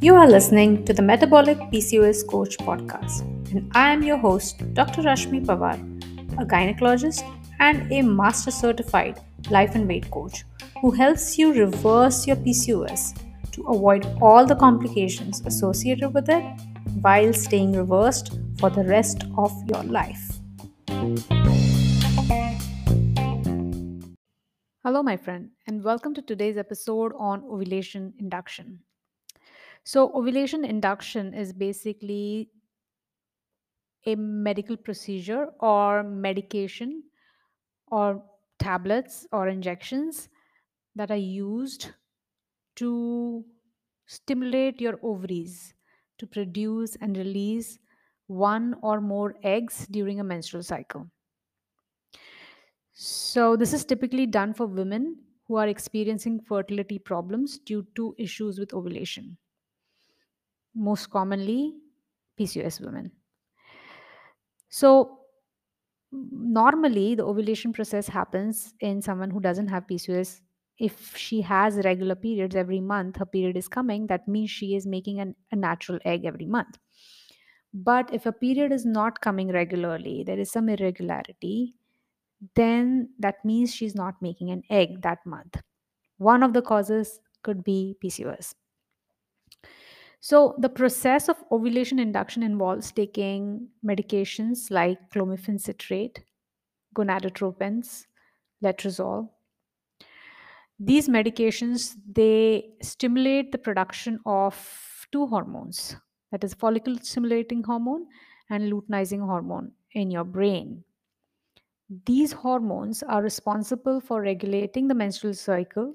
You are listening to the Metabolic PCOS Coach podcast, and I am your host, Dr. Rashmi Pawar, a gynecologist and a master certified life and weight coach who helps you reverse your PCOS to avoid all the complications associated with it while staying reversed for the rest of your life. Hello, my friend, and welcome to today's episode on ovulation induction. So, ovulation induction is basically a medical procedure or medication or tablets or injections that are used to stimulate your ovaries to produce and release one or more eggs during a menstrual cycle. So, this is typically done for women who are experiencing fertility problems due to issues with ovulation most commonly PCOS women. So, normally the ovulation process happens in someone who doesn't have PCOS. If she has regular periods every month, her period is coming, that means she is making an, a natural egg every month. But if a period is not coming regularly, there is some irregularity, then that means she's not making an egg that month. One of the causes could be PCOS. So, the process of ovulation induction involves taking medications like clomiphene citrate, gonadotropins, letrozole. These medications they stimulate the production of two hormones, that is follicle stimulating hormone and luteinizing hormone in your brain. These hormones are responsible for regulating the menstrual cycle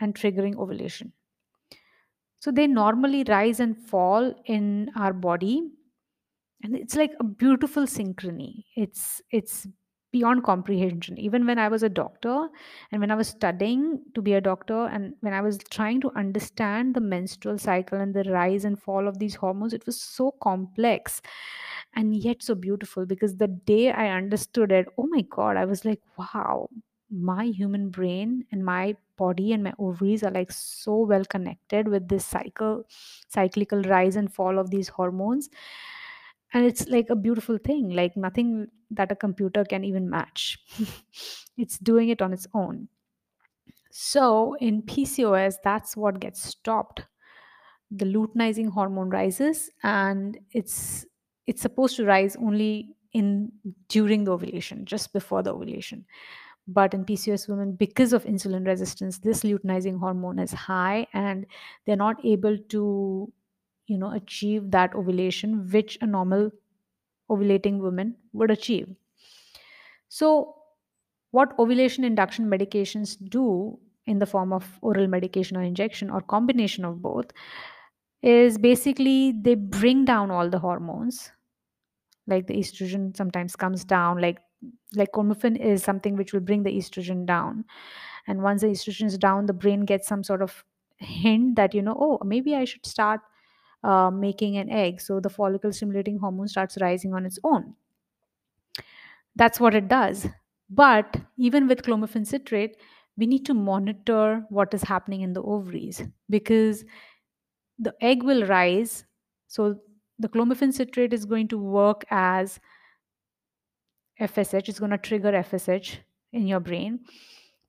and triggering ovulation. So they normally rise and fall in our body. And it's like a beautiful synchrony. It's it's beyond comprehension. Even when I was a doctor and when I was studying to be a doctor and when I was trying to understand the menstrual cycle and the rise and fall of these hormones, it was so complex and yet so beautiful because the day I understood it, oh my God, I was like, wow, my human brain and my body and my ovaries are like so well connected with this cycle cyclical rise and fall of these hormones and it's like a beautiful thing like nothing that a computer can even match. It's doing it on its own. So in pcos that's what gets stopped. The luteinizing hormone rises and it's it's supposed to rise only in during the ovulation just before the ovulation. But in PCOS women, because of insulin resistance, this luteinizing hormone is high and they're not able to, you know, achieve that ovulation which a normal ovulating woman would achieve. So, what ovulation induction medications do in the form of oral medication or injection or combination of both is basically they bring down all the hormones like the estrogen sometimes comes down like like clomiphene is something which will bring the estrogen down and once the estrogen is down the brain gets some sort of hint that you know oh maybe i should start uh, making an egg. So the follicle stimulating hormone starts rising on its own. That's what it does. But even with clomiphene citrate we need to monitor what is happening in the ovaries because the egg will rise. So the clomiphene citrate is going to work as FSH is going to trigger FSH in your brain.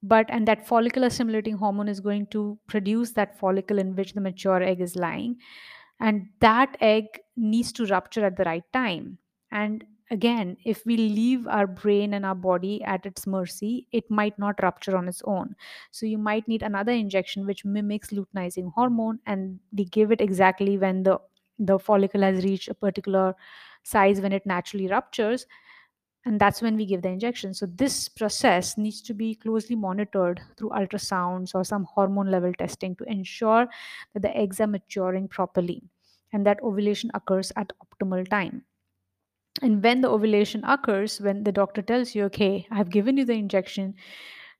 But and that follicular stimulating hormone is going to produce that follicle in which the mature egg is lying. And that egg needs to rupture at the right time. And again, if we leave our brain and our body at its mercy, it might not rupture on its own. So you might need another injection which mimics luteinizing hormone, and they give it exactly when the the follicle has reached a particular size when it naturally ruptures and that's when we give the injection. So this process needs to be closely monitored through ultrasounds or some hormone level testing to ensure that the eggs are maturing properly and that ovulation occurs at optimal time. And when the ovulation occurs when the doctor tells you okay i've given you the injection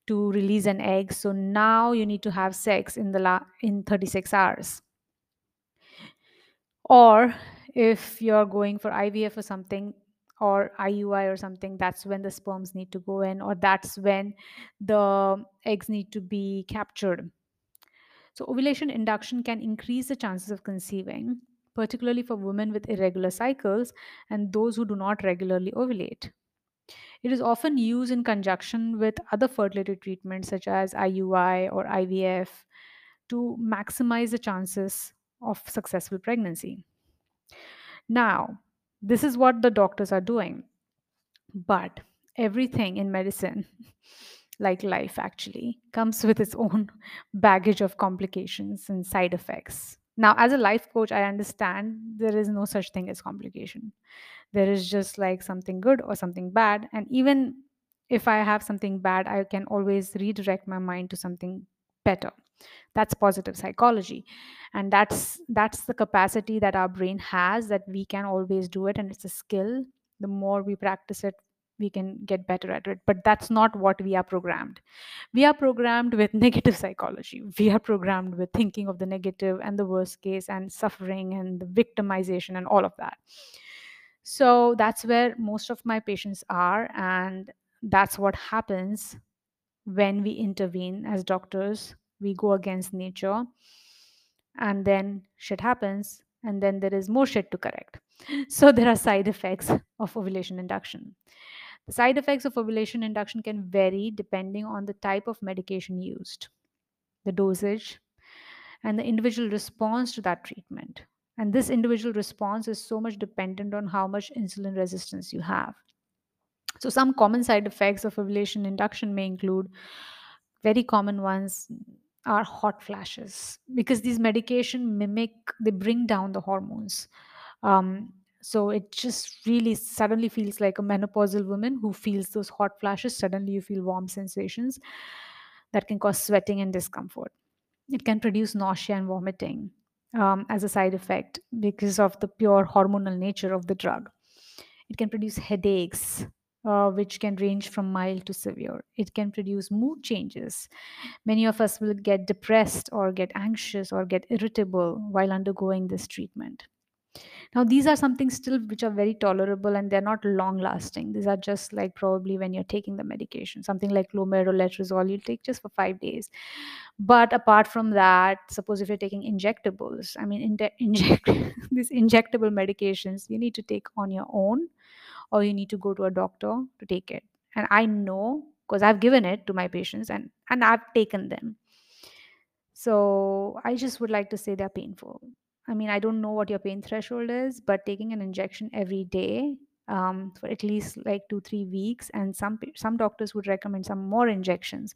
to release an egg so now you need to have sex in the la- in 36 hours. Or if you're going for ivf or something or IUI or something, that's when the sperms need to go in, or that's when the eggs need to be captured. So, ovulation induction can increase the chances of conceiving, particularly for women with irregular cycles and those who do not regularly ovulate. It is often used in conjunction with other fertility treatments such as IUI or IVF to maximize the chances of successful pregnancy. Now, this is what the doctors are doing. But everything in medicine, like life actually, comes with its own baggage of complications and side effects. Now, as a life coach, I understand there is no such thing as complication. There is just like something good or something bad. And even if I have something bad, I can always redirect my mind to something better that's positive psychology. And that's that's the capacity that our brain has that we can always do it and it's a skill. The more we practice it we can get better at it. But that's not what we are programmed. We are programmed with negative psychology. We are programmed with thinking of the negative and the worst case and suffering and the victimization and all of that. So that's where most of my patients are and that's what happens when we intervene as doctors we go against nature and then shit happens and then there is more shit to correct. So there are side effects of ovulation induction. The side effects of ovulation induction can vary depending on the type of medication used the dosage and the individual response to that treatment. And this individual response is so much dependent on how much insulin resistance you have. So some common side effects of ovulation induction may include very common ones are hot flashes because these medication mimic they bring down the hormones. Um, so it just really suddenly feels like a menopausal woman who feels those hot flashes. Suddenly you feel warm sensations that can cause sweating and discomfort. It can produce nausea and vomiting um, as a side effect because of the pure hormonal nature of the drug. It can produce headaches uh, which can range from mild to severe. It can produce mood changes. Many of us will get depressed or get anxious or get irritable while undergoing this treatment. Now, these are something still which are very tolerable and they're not long lasting. These are just like probably when you're taking the medication, something like Clomid or Letrozole, you'll take just for five days. But apart from that, suppose if you're taking injectables, I mean, in- inject these injectable medications, you need to take on your own or you need to go to a doctor to take it. And I know because I've given it to my patients and, and I've taken them. So I just would like to say they're painful. I mean, I don't know what your pain threshold is, but taking an injection every day um, for at least like two, three weeks, and some some doctors would recommend some more injections,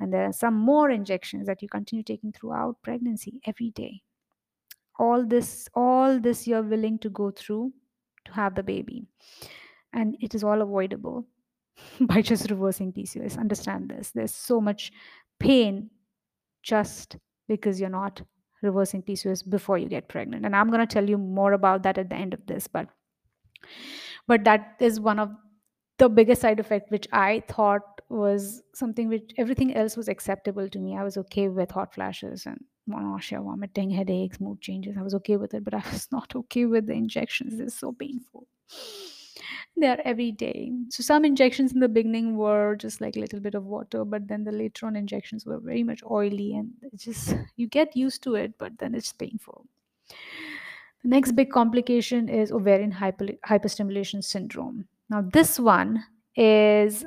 and there are some more injections that you continue taking throughout pregnancy every day. All this, all this, you're willing to go through to have the baby, and it is all avoidable by just reversing PCOS. Understand this. There's so much pain just because you're not reversing PCOS before you get pregnant. And I'm going to tell you more about that at the end of this, but but that is one of the biggest side effect which I thought was something which everything else was acceptable to me. I was okay with hot flashes and nausea, vomiting, headaches, mood changes. I was okay with it, but I was not okay with the injections. They're so painful. They're every day. So some injections in the beginning were just like a little bit of water, but then the later on injections were very much oily and just you get used to it, but then it's painful. The next big complication is ovarian hyper, hyperstimulation syndrome. Now this one is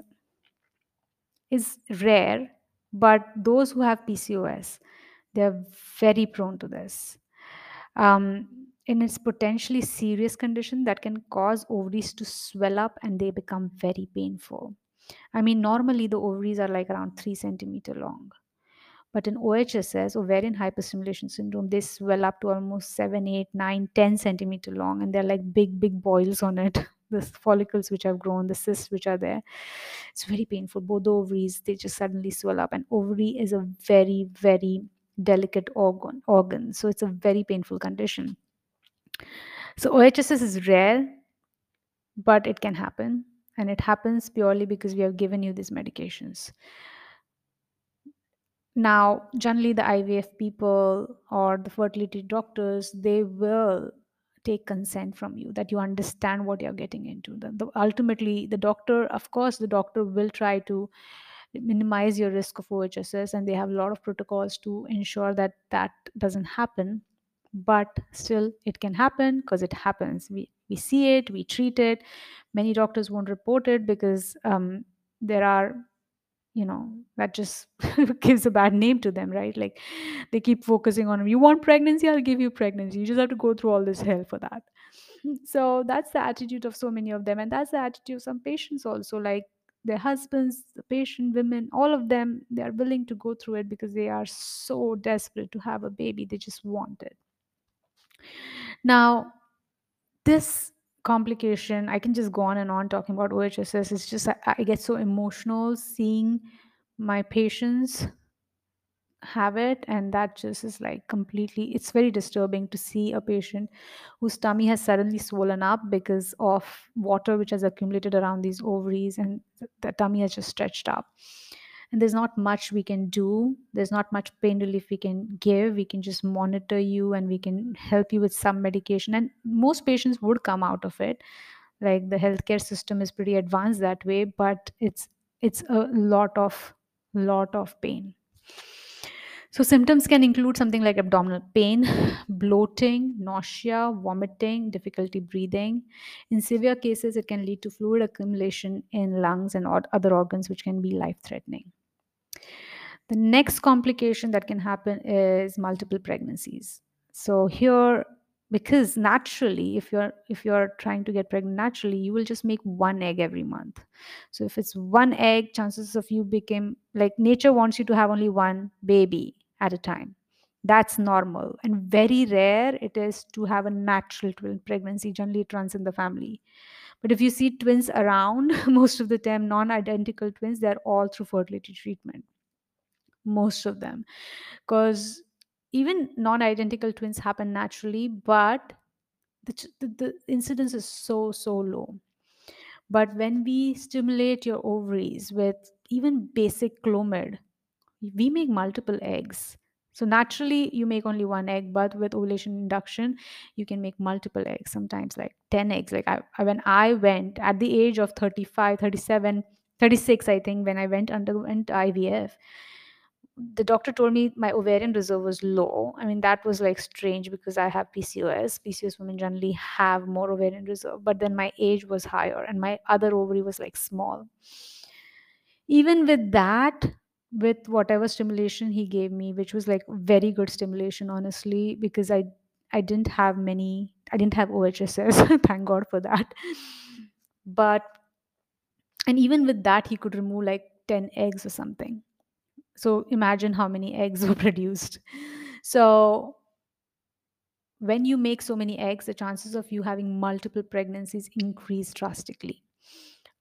is rare, but those who have PCOS, they're very prone to this. Um, and it's potentially serious condition that can cause ovaries to swell up and they become very painful. I mean, normally the ovaries are like around three centimeter long. But in OHSS, ovarian hyperstimulation syndrome, they swell up to almost 7, 8, 9, 10 centimeter long, and they're like big, big boils on it. The follicles which have grown, the cysts which are there. It's very painful. Both the ovaries, they just suddenly swell up. And ovary is a very, very delicate organ, organ. So it's a very painful condition. So OHSS is rare, but it can happen. And it happens purely because we have given you these medications. Now, generally, the IVF people or the fertility doctors, they will take consent from you that you understand what you're getting into the, the, ultimately the doctor of course the doctor will try to minimize your risk of ohss and they have a lot of protocols to ensure that that doesn't happen but still it can happen because it happens. We we see it we treat it. Many doctors won't report it because um, there are you know that just gives a bad name to them right? Like they keep focusing on you want pregnancy i'll give you pregnancy. You just have to go through all this hell for that. So that's the attitude of so many of them and that's the attitude of some patients also like their husbands the patient women all of them they are willing to go through it because they are so desperate to have a baby. They just want it now this complication i can just go on and on talking about ohss it's just I, I get so emotional seeing my patients have it and that just is like completely it's very disturbing to see a patient whose tummy has suddenly swollen up because of water which has accumulated around these ovaries and the tummy has just stretched up and there's not much we can do. There's not much pain relief we can give. We can just monitor you and we can help you with some medication. And most patients would come out of it. Like the healthcare system is pretty advanced that way but it's it's a lot of lot of pain. So, symptoms can include something like abdominal pain, bloating, nausea, vomiting, difficulty breathing. In severe cases, it can lead to fluid accumulation in lungs and other organs, which can be life threatening. The next complication that can happen is multiple pregnancies. So, here because naturally if you're if you're trying to get pregnant naturally you will just make one egg every month. So if it's one egg chances of you became like nature wants you to have only one baby at a time. That's normal. And very rare it is to have a natural twin pregnancy generally it runs in the family. But if you see twins around most of the time non-identical twins they're all through fertility treatment most of them. Because even non-identical twins happen naturally but the, the, the incidence is so so low. But when we stimulate your ovaries with even basic clomid we make multiple eggs. So naturally you make only one egg but with ovulation induction you can make multiple eggs sometimes like 10 eggs. Like I, when i went at the age of 35 37 36 i think when i went underwent ivf the doctor told me my ovarian reserve was low. I mean, that was like strange because I have PCOS. PCOS women generally have more ovarian reserve, but then my age was higher and my other ovary was like small. Even with that, with whatever stimulation he gave me, which was like very good stimulation, honestly, because I I didn't have many, I didn't have OHSS, thank God for that. But and even with that, he could remove like 10 eggs or something so imagine how many eggs were produced. So when you make so many eggs, the chances of you having multiple pregnancies increase drastically.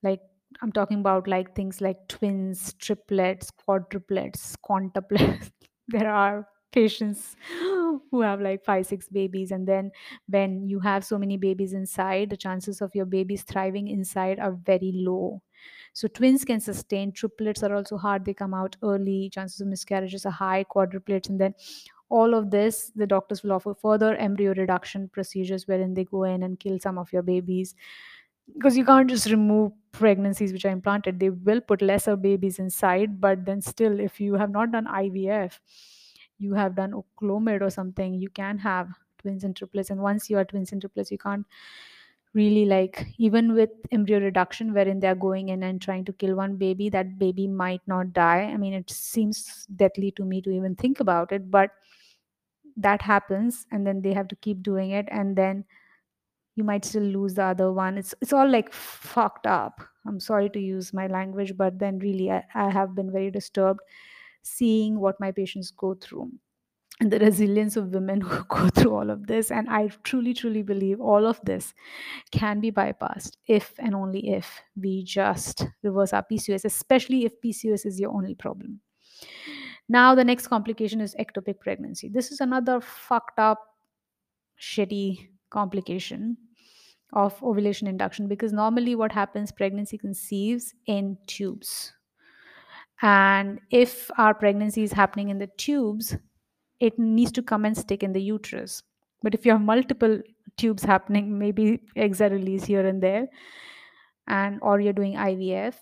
Like I'm talking about like things like twins, triplets, quadruplets, quintuplets. there are patients who have like five, six babies. And then when you have so many babies inside, the chances of your babies thriving inside are very low. So twins can sustain. Triplets are also hard. They come out early. Chances of miscarriages are high. Quadruplets, and then all of this, the doctors will offer further embryo reduction procedures wherein they go in and kill some of your babies because you can't just remove pregnancies which are implanted. They will put lesser babies inside, but then still, if you have not done IVF, you have done Clomid or something, you can have twins and triplets. And once you are twins and triplets, you can't really like even with embryo reduction wherein they're going in and trying to kill one baby that baby might not die. I mean it seems deadly to me to even think about it but that happens and then they have to keep doing it and then you might still lose the other one. It's it's all like fucked up. I'm sorry to use my language but then really i, I have been very disturbed seeing what my patients go through and the resilience of women who go through all of this. And I truly, truly believe all of this can be bypassed if and only if we just reverse our PCOS, especially if PCOS is your only problem. Now, the next complication is ectopic pregnancy. This is another fucked up, shitty complication of ovulation induction because normally what happens pregnancy conceives in tubes and if our pregnancy is happening in the tubes it needs to come and stick in the uterus. But if you have multiple tubes happening maybe eggs are released here and there and or you're doing ivf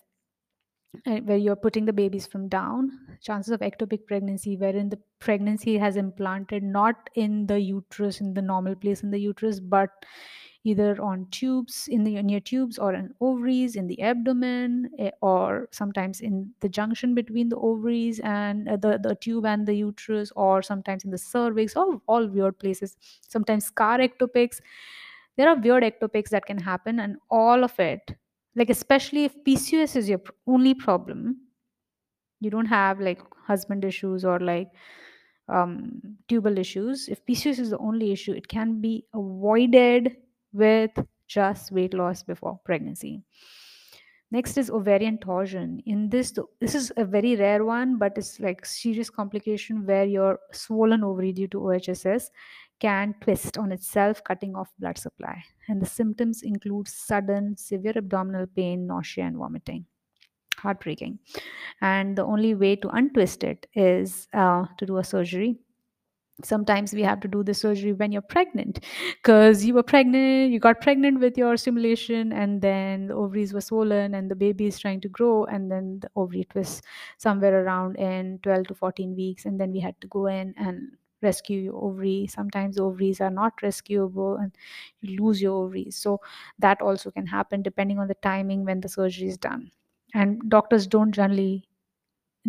uh, where you're putting the babies from down chances of ectopic pregnancy wherein the pregnancy has implanted not in the uterus in the normal place in the uterus but either on tubes in the near tubes or in ovaries in the abdomen eh, or sometimes in the junction between the ovaries and uh, the, the tube and the uterus or sometimes in the cervix all, all weird places. Sometimes scar ectopics. There are weird ectopics that can happen and all of it like especially if pcos is your only problem you don't have like husband issues or like um, tubal issues. If pcos is the only issue it can be avoided with just weight loss before pregnancy. Next is ovarian torsion. In this this is a very rare one but it's like serious complication where your swollen ovary due to ohss can twist on itself cutting off blood supply. And the symptoms include sudden severe abdominal pain nausea and vomiting. Heartbreaking. And the only way to untwist it is uh, to do a surgery sometimes we have to do the surgery when you're pregnant because you were pregnant you got pregnant with your stimulation and then the ovaries were swollen and the baby is trying to grow and then the ovary twists somewhere around in 12 to 14 weeks and then we had to go in and rescue your ovary. Sometimes ovaries are not rescuable and you lose your ovaries. So that also can happen depending on the timing when the surgery is done. And doctors don't generally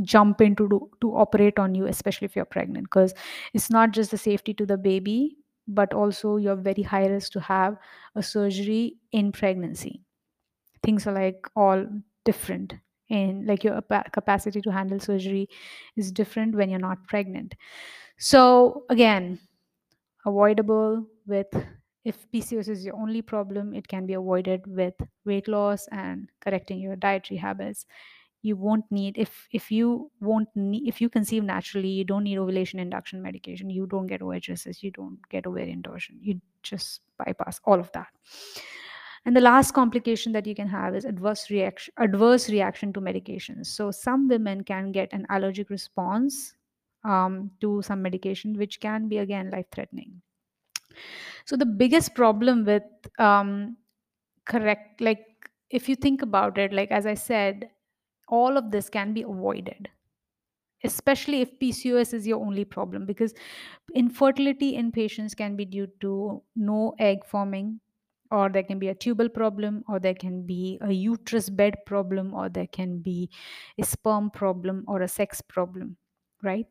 jump in to to operate on you especially if you're pregnant because it's not just the safety to the baby but also you're very high risk to have a surgery in pregnancy. Things are like all different and like your capacity to handle surgery is different when you're not pregnant. So again avoidable with if pcos is your only problem it can be avoided with weight loss and correcting your dietary habits you won't need if if you won't need if you conceive naturally you don't need ovulation induction medication. You don't get ohss you don't get ovarian torsion. You just bypass all of that. And the last complication that you can have is adverse reaction adverse reaction to medications so some women can get an allergic response um, to some medication which can be again life threatening so the biggest problem with um, correct like if you think about it like as i said all of this can be avoided especially if pcos is your only problem because infertility in patients can be due to no egg forming or there can be a tubal problem or there can be a uterus bed problem or there can be a sperm problem or a sex problem right?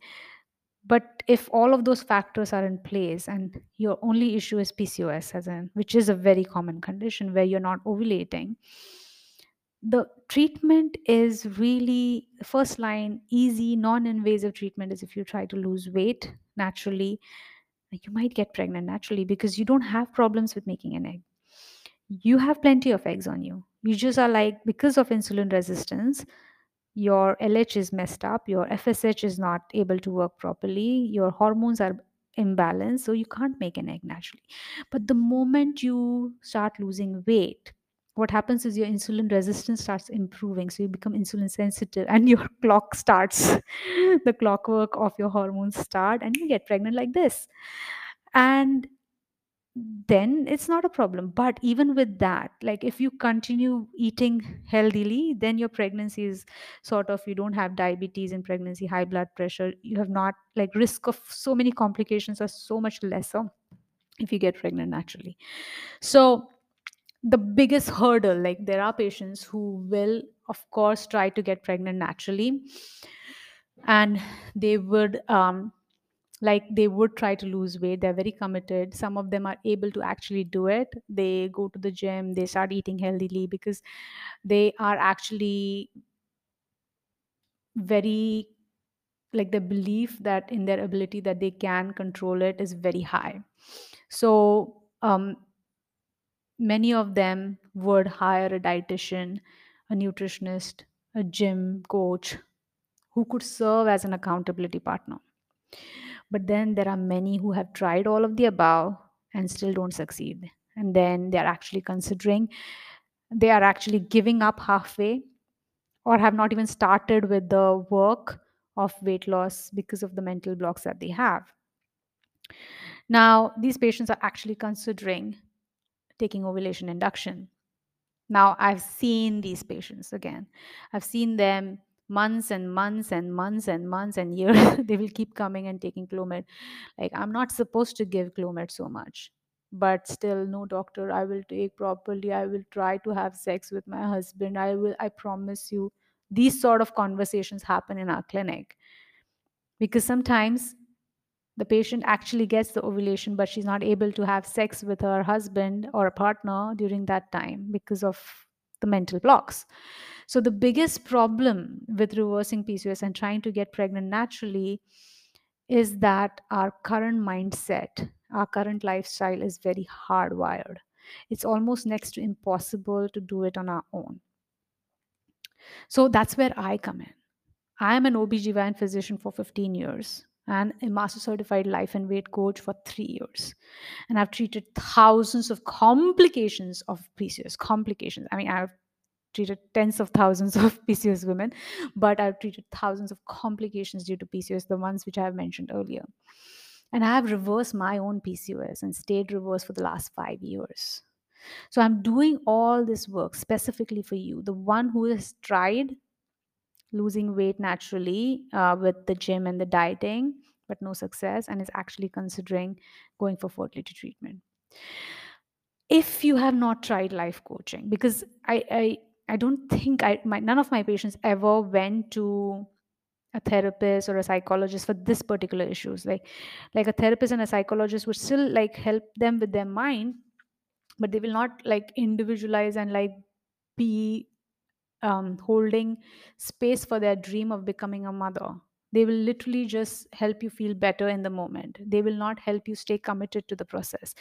But if all of those factors are in place and your only issue is pcos as in which is a very common condition where you're not ovulating the treatment is really first line easy non-invasive treatment is if you try to lose weight naturally. You might get pregnant naturally because you don't have problems with making an egg. You have plenty of eggs on you. You just are like because of insulin resistance your LH is messed up, your FSH is not able to work properly, your hormones are imbalanced, so you can't make an egg naturally. But the moment you start losing weight, what happens is your insulin resistance starts improving. So you become insulin sensitive and your clock starts, the clockwork of your hormones start, and you get pregnant like this. And then it's not a problem but even with that like if you continue eating healthily then your pregnancy is sort of you don't have diabetes in pregnancy high blood pressure you have not like risk of so many complications are so much lesser if you get pregnant naturally so the biggest hurdle like there are patients who will of course try to get pregnant naturally. And they would um, like they would try to lose weight. They're very committed. Some of them are able to actually do it. They go to the gym. They start eating healthily because they are actually very like the belief that in their ability that they can control it is very high. So um, many of them would hire a dietitian a nutritionist a gym coach who could serve as an accountability partner but then there are many who have tried all of the above and still don't succeed. And then they are actually considering, they are actually giving up halfway or have not even started with the work of weight loss because of the mental blocks that they have. Now, these patients are actually considering taking ovulation induction. Now, I've seen these patients again. I've seen them months and months and months and months and years. they will keep coming and taking Clomid. Like, I'm not supposed to give Clomid so much, but still, no doctor, I will take properly. I will try to have sex with my husband. I will, I promise you. These sort of conversations happen in our clinic because sometimes the patient actually gets the ovulation, but she's not able to have sex with her husband or a partner during that time because of the mental blocks. So, the biggest problem with reversing PCOS and trying to get pregnant naturally is that our current mindset, our current lifestyle is very hardwired. It's almost next to impossible to do it on our own. So, that's where I come in. I am an OBGYN physician for 15 years and a master certified life and weight coach for three years. And I've treated thousands of complications of PCOS, complications. I mean, I've treated tens of thousands of PCOS women, but I've treated thousands of complications due to PCOS, the ones which I have mentioned earlier. And I have reversed my own PCOS and stayed reversed for the last five years. So I'm doing all this work specifically for you, the one who has tried losing weight naturally uh, with the gym and the dieting, but no success, and is actually considering going for fertility treatment. If you have not tried life coaching, because I I, I don't think I my none of my patients ever went to a therapist or a psychologist for this particular issues like like a therapist and a psychologist would still like help them with their mind but they will not like individualize and like be um, holding space for their dream of becoming a mother. They will literally just help you feel better in the moment. They will not help you stay committed to the process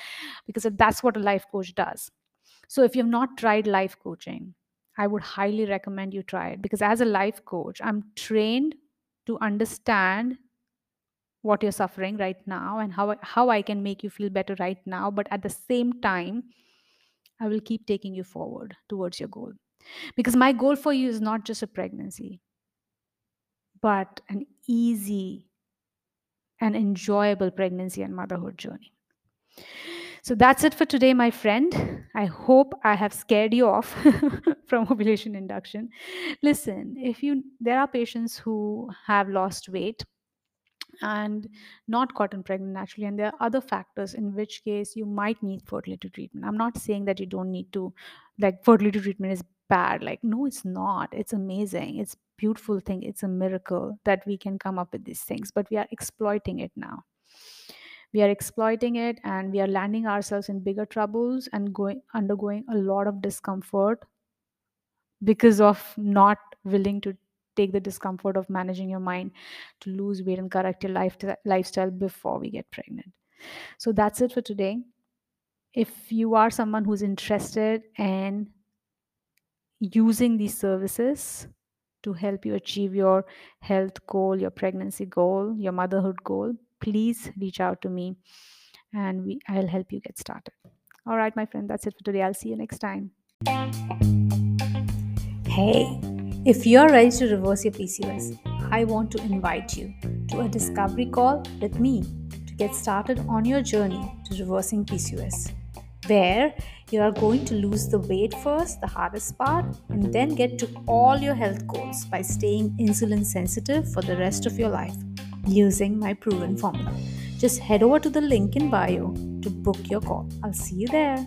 because that's what a life coach does. So, if you have not tried life coaching, I would highly recommend you try it because as a life coach, I'm trained to understand what you're suffering right now and how, how I can make you feel better right now. But at the same time, I will keep taking you forward towards your goal. Because my goal for you is not just a pregnancy, but an easy and enjoyable pregnancy and motherhood journey. So that's it for today, my friend. I hope I have scared you off from ovulation induction. Listen, if you there are patients who have lost weight and not gotten pregnant naturally and there are other factors in which case you might need fertility treatment i'm not saying that you don't need to like fertility treatment is bad like no it's not. It's amazing. It's beautiful thing. It's a miracle that we can come up with these things. But we are exploiting it now. We are exploiting it and we are landing ourselves in bigger troubles and going undergoing a lot of discomfort because of not willing to take the discomfort of managing your mind to lose weight and correct your life lifestyle before we get pregnant. So that's it for today. If you are someone who's interested in using these services to help you achieve your health goal, your pregnancy goal, your motherhood goal, please reach out to me and we, I'll help you get started. All right, my friend, that's it for today. I'll see you next time. Hey, if you're ready to reverse your PCOS, I want to invite you to a discovery call with me to get started on your journey to reversing PCOS, where you are going to lose the weight first, the hardest part, and then get to all your health goals by staying insulin sensitive for the rest of your life using my proven formula. Just head over to the link in bio to book your call. I'll see you there.